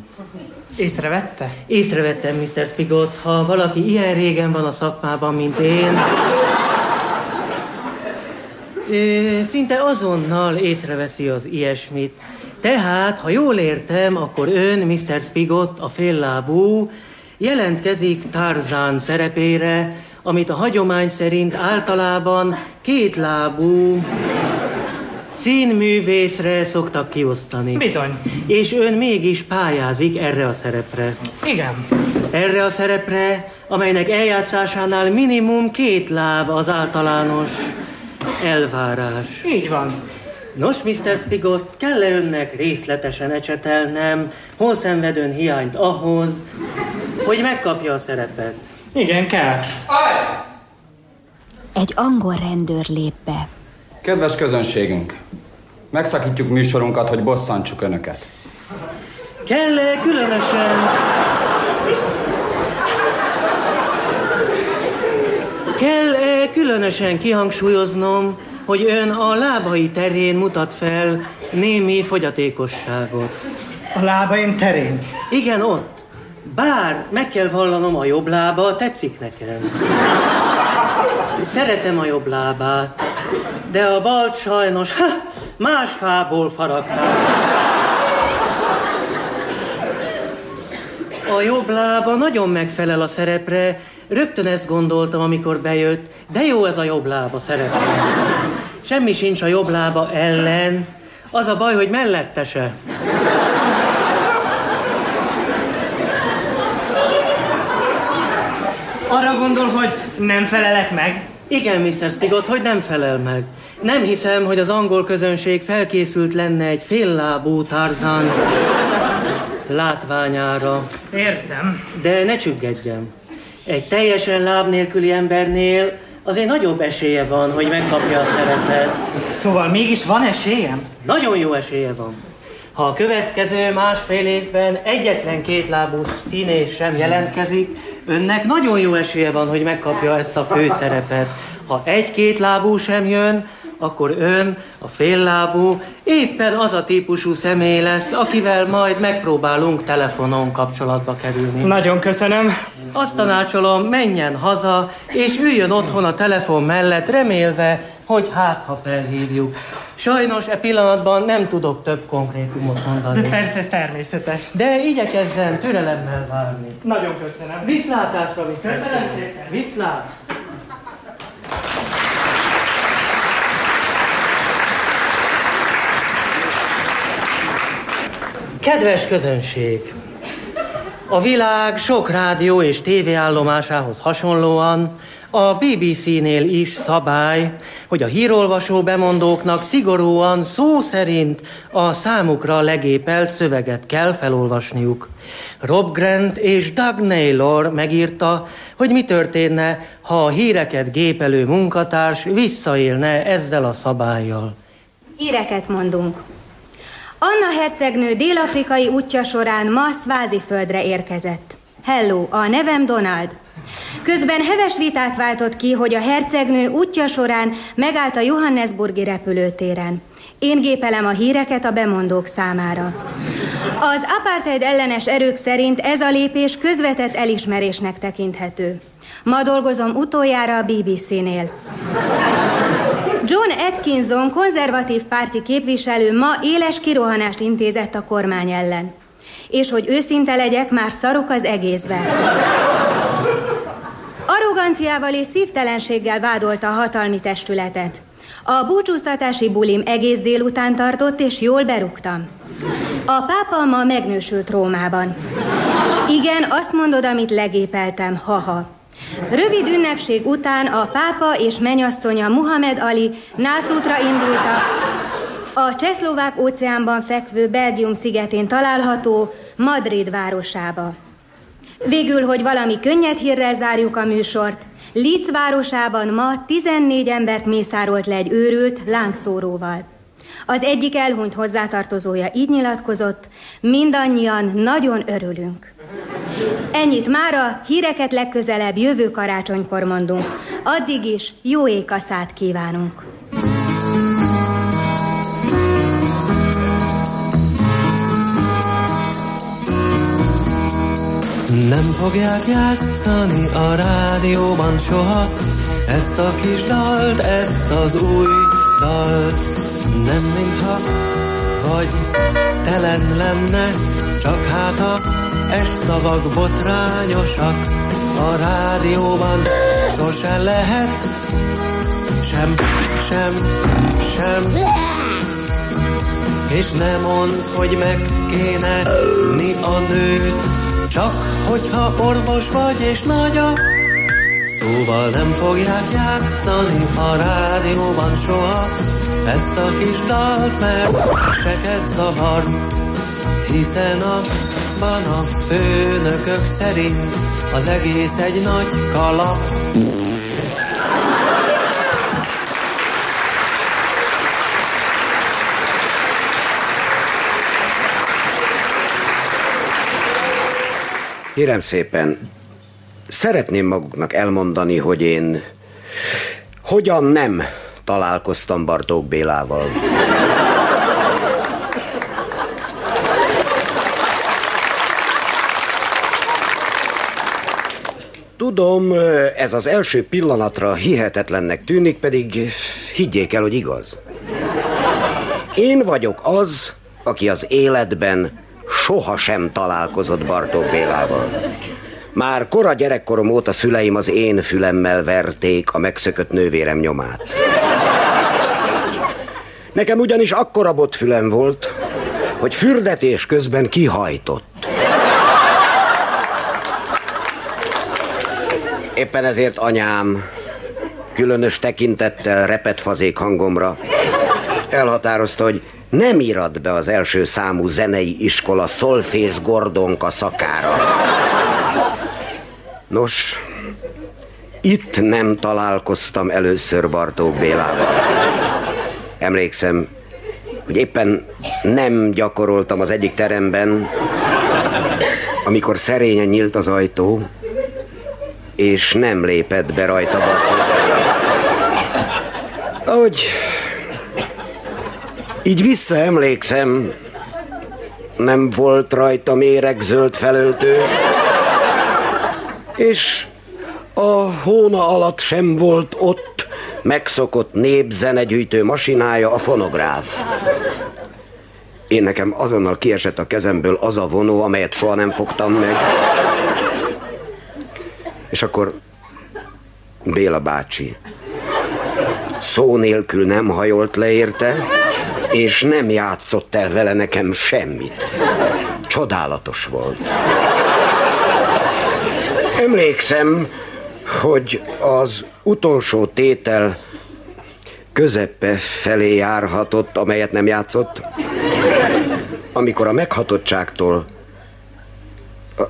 Észrevette? Észrevettem, Mr. Spigot, ha valaki ilyen régen van a szakmában, mint én, ö, szinte azonnal észreveszi az ilyesmit. Tehát, ha jól értem, akkor ön, Mr. Spigot, a féllábú, jelentkezik Tarzán szerepére, amit a hagyomány szerint általában kétlábú színművészre szoktak kiosztani. Bizony. És ön mégis pályázik erre a szerepre. Igen. Erre a szerepre, amelynek eljátszásánál minimum két láb az általános elvárás. Így van. Nos, Mr. Spigot, kell-e önnek részletesen ecsetelnem, hol szenved ön hiányt ahhoz, hogy megkapja a szerepet? Igen, kell. Egy angol rendőr lép be. Kedves közönségünk, megszakítjuk műsorunkat, hogy bosszantsuk önöket. Kell-e különösen... Különösen kihangsúlyoznom, hogy ön a lábai terén mutat fel némi fogyatékosságot? A lábaim terén? Igen, ott. Bár meg kell vallanom, a jobb lába tetszik nekem. Szeretem a jobb lábát, de a bal sajnos ha, más fából faragták. A jobb lába nagyon megfelel a szerepre, rögtön ezt gondoltam, amikor bejött, de jó ez a jobb lába szerepre. Semmi sincs a jobb lába ellen, az a baj, hogy mellette se. Arra gondol, hogy nem felelek meg? Igen, Mr. Spigot, hogy nem felel meg. Nem hiszem, hogy az angol közönség felkészült lenne egy féllábú Tarzan látványára. Értem. De ne csüggedjem. Egy teljesen láb nélküli embernél azért nagyobb esélye van, hogy megkapja a szerepet. Szóval mégis van esélyem? Nagyon jó esélye van. Ha a következő másfél évben egyetlen kétlábú színész sem jelentkezik, önnek nagyon jó esélye van, hogy megkapja ezt a főszerepet. Ha egy-két lábú sem jön, akkor ön, a féllábú, éppen az a típusú személy lesz, akivel majd megpróbálunk telefonon kapcsolatba kerülni. Nagyon köszönöm. Azt tanácsolom, menjen haza, és üljön otthon a telefon mellett, remélve hogy hát, ha felhívjuk. Sajnos e pillanatban nem tudok több konkrétumot mondani. De persze, ez természetes. De igyekezzen türelemmel várni. Nagyon köszönöm. Viszlátásra, viszlátásra. Köszönöm szépen. Viszlát. Kedves közönség! A világ sok rádió és tévéállomásához hasonlóan a BBC-nél is szabály, hogy a hírolvasó bemondóknak szigorúan szó szerint a számukra legépelt szöveget kell felolvasniuk. Rob Grant és Doug Naylor megírta, hogy mi történne, ha a híreket gépelő munkatárs visszaélne ezzel a szabályjal. Híreket mondunk. Anna hercegnő dél-afrikai útja során ma földre érkezett. Hello, a nevem Donald. Közben heves vitát váltott ki, hogy a hercegnő útja során megállt a Johannesburgi repülőtéren. Én gépelem a híreket a bemondók számára. Az apartheid ellenes erők szerint ez a lépés közvetett elismerésnek tekinthető. Ma dolgozom utoljára a BBC-nél. John Atkinson konzervatív párti képviselő ma éles kirohanást intézett a kormány ellen. És hogy őszinte legyek, már szarok az egészben. Arroganciával és szívtelenséggel vádolta a hatalmi testületet. A búcsúztatási bulim egész délután tartott, és jól berúgtam. A pápa ma megnősült Rómában. Igen, azt mondod, amit legépeltem, haha. Rövid ünnepség után a pápa és menyasszonya Muhammad Ali nászútra indultak a Csehszlovák óceánban fekvő Belgium szigetén található Madrid városába. Végül, hogy valami könnyed hírrel zárjuk a műsort, Litz városában ma 14 embert mészárolt le egy őrült lángszóróval. Az egyik elhunyt hozzátartozója így nyilatkozott, mindannyian nagyon örülünk. Ennyit mára, híreket legközelebb jövő karácsonykor mondunk. Addig is jó ékaszát kívánunk! Nem fogják játszani a rádióban soha Ezt a kis dalt, ezt az új dalt Nem mintha vagy telen lenne Csak hát a es szavak botrányosak. A rádióban sose lehet Sem, sem, sem. És nem mond, hogy meg kéne mi a nőt csak hogyha orvos vagy és nagy a Szóval nem fogják játszani a rádióban soha Ezt a kis dalt, mert seket zavar. Hiszen abban a főnökök szerint Az egész egy nagy kalap Kérem szépen, szeretném maguknak elmondani, hogy én hogyan nem találkoztam Bartók Bélával. Tudom, ez az első pillanatra hihetetlennek tűnik, pedig higgyék el, hogy igaz. Én vagyok az, aki az életben sohasem találkozott Bartók Bélával. Már kora gyerekkorom óta szüleim az én fülemmel verték a megszökött nővérem nyomát. Nekem ugyanis akkora botfülem volt, hogy fürdetés közben kihajtott. Éppen ezért anyám, különös tekintettel repet fazék hangomra, elhatározta, hogy nem írad be az első számú zenei iskola szolfés gordonka szakára. Nos, itt nem találkoztam először Bartók Bélával. Emlékszem, hogy éppen nem gyakoroltam az egyik teremben, amikor szerényen nyílt az ajtó, és nem lépett be rajta Bartók Ahogy így visszaemlékszem, nem volt rajta méregzöld felöltő, és a hóna alatt sem volt ott megszokott népzenegyűjtő masinája a fonográf. Én nekem azonnal kiesett a kezemből az a vonó, amelyet soha nem fogtam meg. És akkor Béla bácsi szó nélkül nem hajolt le érte, és nem játszott el vele nekem semmit. Csodálatos volt. Emlékszem, hogy az utolsó tétel közepe felé járhatott, amelyet nem játszott, amikor a meghatottságtól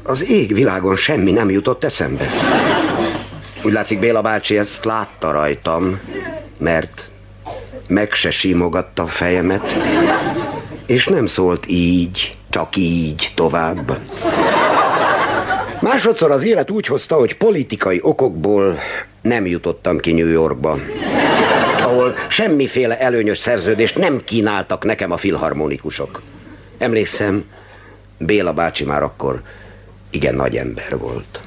az ég világon semmi nem jutott eszembe. Úgy látszik, Béla bácsi ezt látta rajtam, mert meg se simogatta a fejemet, és nem szólt így, csak így tovább. Másodszor az élet úgy hozta, hogy politikai okokból nem jutottam ki New Yorkba, ahol semmiféle előnyös szerződést nem kínáltak nekem a filharmonikusok. Emlékszem, Béla bácsi már akkor igen nagy ember volt.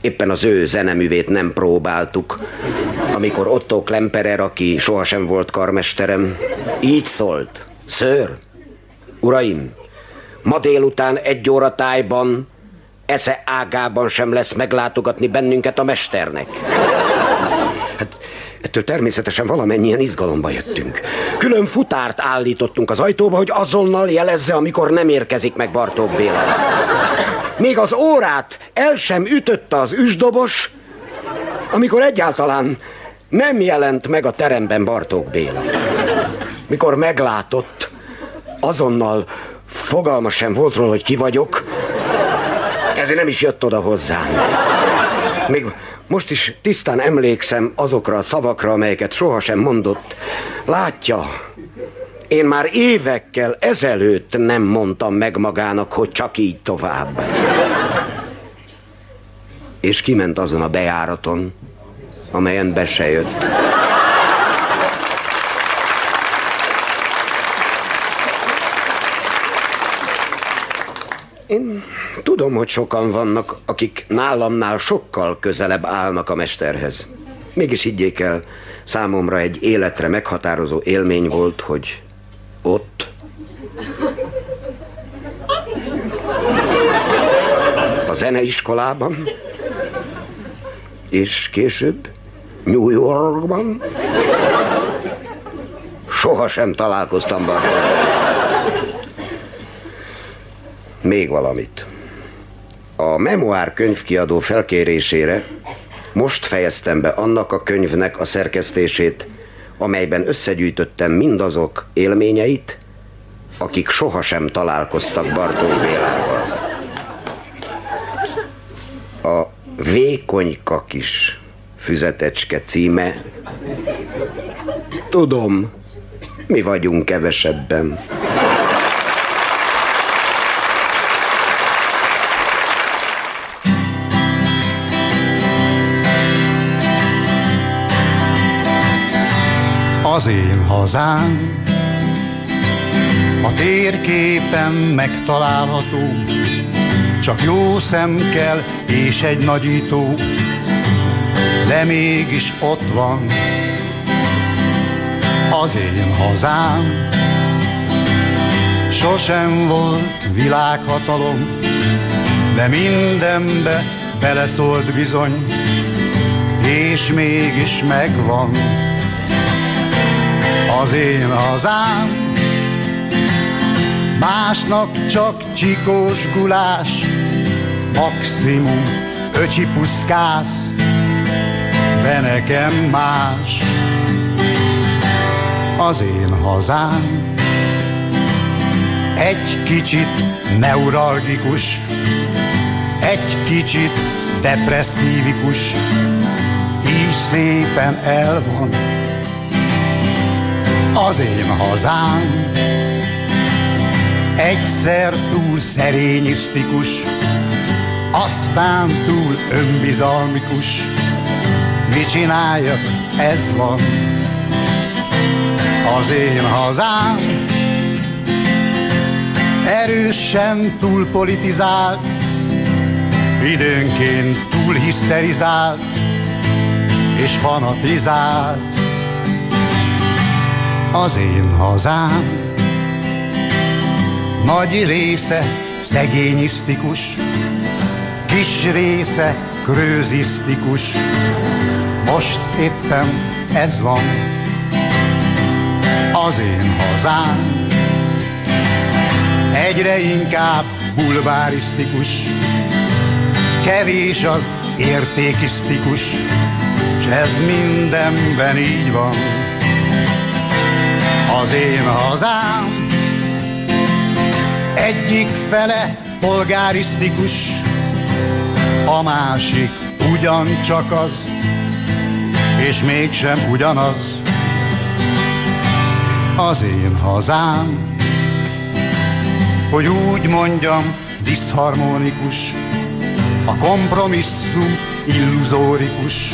Éppen az ő zeneművét nem próbáltuk, amikor Otto Klemperer, aki sohasem volt karmesterem, így szólt. Ször, uraim, ma délután egy óra tájban esze ágában sem lesz meglátogatni bennünket a mesternek. Hát ettől természetesen valamennyien izgalomba jöttünk. Külön futárt állítottunk az ajtóba, hogy azonnal jelezze, amikor nem érkezik meg Bartók Béla. Még az órát el sem ütötte az üsdobos, amikor egyáltalán nem jelent meg a teremben Bartók Béla. Mikor meglátott, azonnal fogalma sem volt róla, hogy ki vagyok, ezért nem is jött oda hozzám. Még most is tisztán emlékszem azokra a szavakra, amelyeket sohasem mondott. Látja, én már évekkel ezelőtt nem mondtam meg magának, hogy csak így tovább. És kiment azon a bejáraton, amelyen be se jött. Én tudom, hogy sokan vannak, akik nálamnál sokkal közelebb állnak a mesterhez. Mégis higgyék el, számomra egy életre meghatározó élmény volt, hogy ott a zeneiskolában, és később New Yorkban sohasem találkoztam Bartókkal. Még valamit. A memoár könyvkiadó felkérésére most fejeztem be annak a könyvnek a szerkesztését, amelyben összegyűjtöttem mindazok élményeit, akik sohasem találkoztak Bartók Bélával. A Vékonyka kis füzetecske címe. Tudom, mi vagyunk kevesebben. Az én hazám. A térképen megtalálható, csak jó szem kell és egy nagyító, de mégis ott van az én hazám. Sosem volt világhatalom, de mindenbe beleszólt bizony, és mégis megvan az én hazám. Másnak csak csikós gulás, maximum öcsi puszkász, de nekem más az én hazám. Egy kicsit neuralgikus, egy kicsit depresszívikus, így szépen el van az én hazám. Egyszer túl szerényisztikus, aztán túl önbizalmikus. Mit csináljak, ez van az én hazám. Erősen túl politizált, időnként túl hiszterizált, és fanatizált. Az én hazám nagy része szegényisztikus, kis része krőzisztikus. Most éppen ez van az én hazám. Egyre inkább bulvárisztikus, kevés az értékisztikus, s ez mindenben így van. Az én hazám egyik fele polgárisztikus, a másik ugyancsak az, és mégsem ugyanaz. Az én hazám, hogy úgy mondjam, diszharmonikus, a kompromisszum illuzórikus.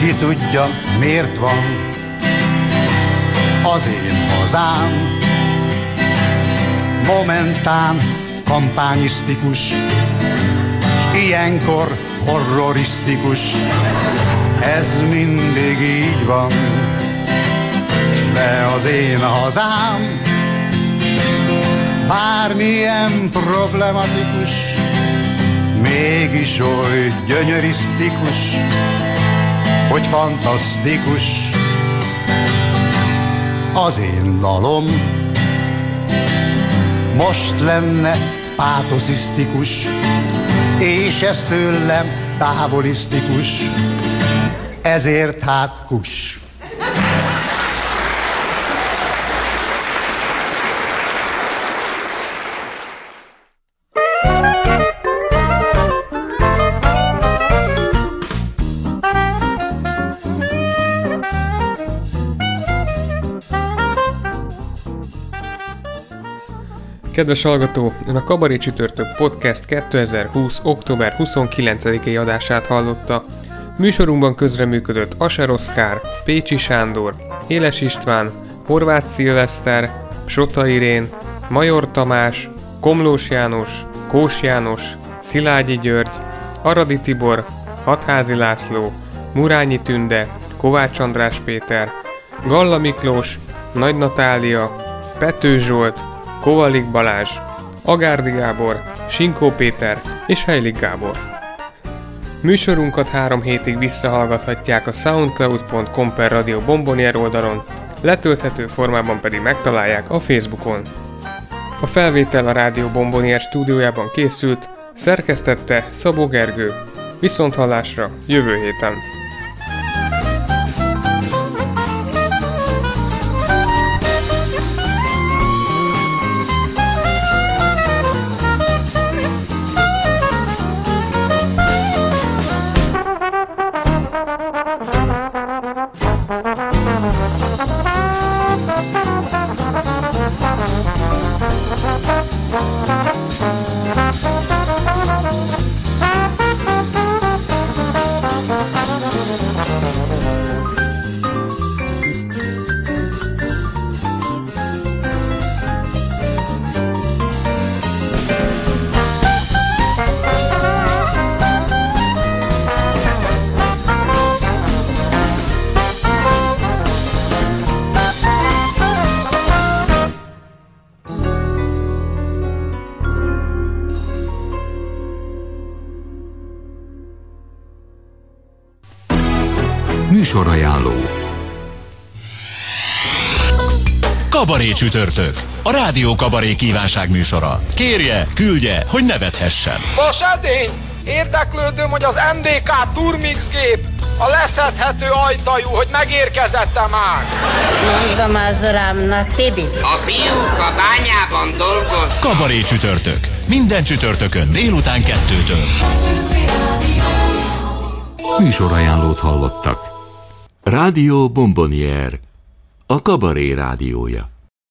Ki tudja, miért van az én hazám, momentán kampányisztikus, s ilyenkor horrorisztikus. Ez mindig így van, de az én hazám bármilyen problematikus, mégis oly gyönyörisztikus, hogy fantasztikus az én dalom. Most lenne pátoszisztikus, és ez tőlem távolisztikus, ezért hát kus. Kedves hallgató, ön a Kabaré Csütörtök Podcast 2020. október 29-i adását hallotta. Műsorunkban közreműködött Aser Oszkár, Pécsi Sándor, Éles István, Horváth Szilveszter, Sota Irén, Major Tamás, Komlós János, Kós János, Szilágyi György, Aradi Tibor, Hatházi László, Murányi Tünde, Kovács András Péter, Galla Miklós, Nagy Natália, Pető Zsolt, Kovalik Balázs, Agárdi Gábor, Sinkó Péter és Heilig Gábor. Műsorunkat három hétig visszahallgathatják a soundcloud.com per Radio Bombonier oldalon, letölthető formában pedig megtalálják a Facebookon. A felvétel a Rádió Bombonier stúdiójában készült, szerkesztette Szabó Gergő. Viszont hallásra jövő héten! Csütörtök. A Rádió Kabaré kívánság műsora. Kérje, küldje, hogy nevethessen. Vas edény! Érdeklődöm, hogy az MDK Turmix gép a leszedhető ajtajú, hogy megérkezette már. Mondom az uramnak, Tibi. A fiúk a bányában dolgoz. Kabaré csütörtök. Minden csütörtökön délután kettőtől. Műsorajánlót hallottak. Rádió Bombonier. A Kabaré rádiója.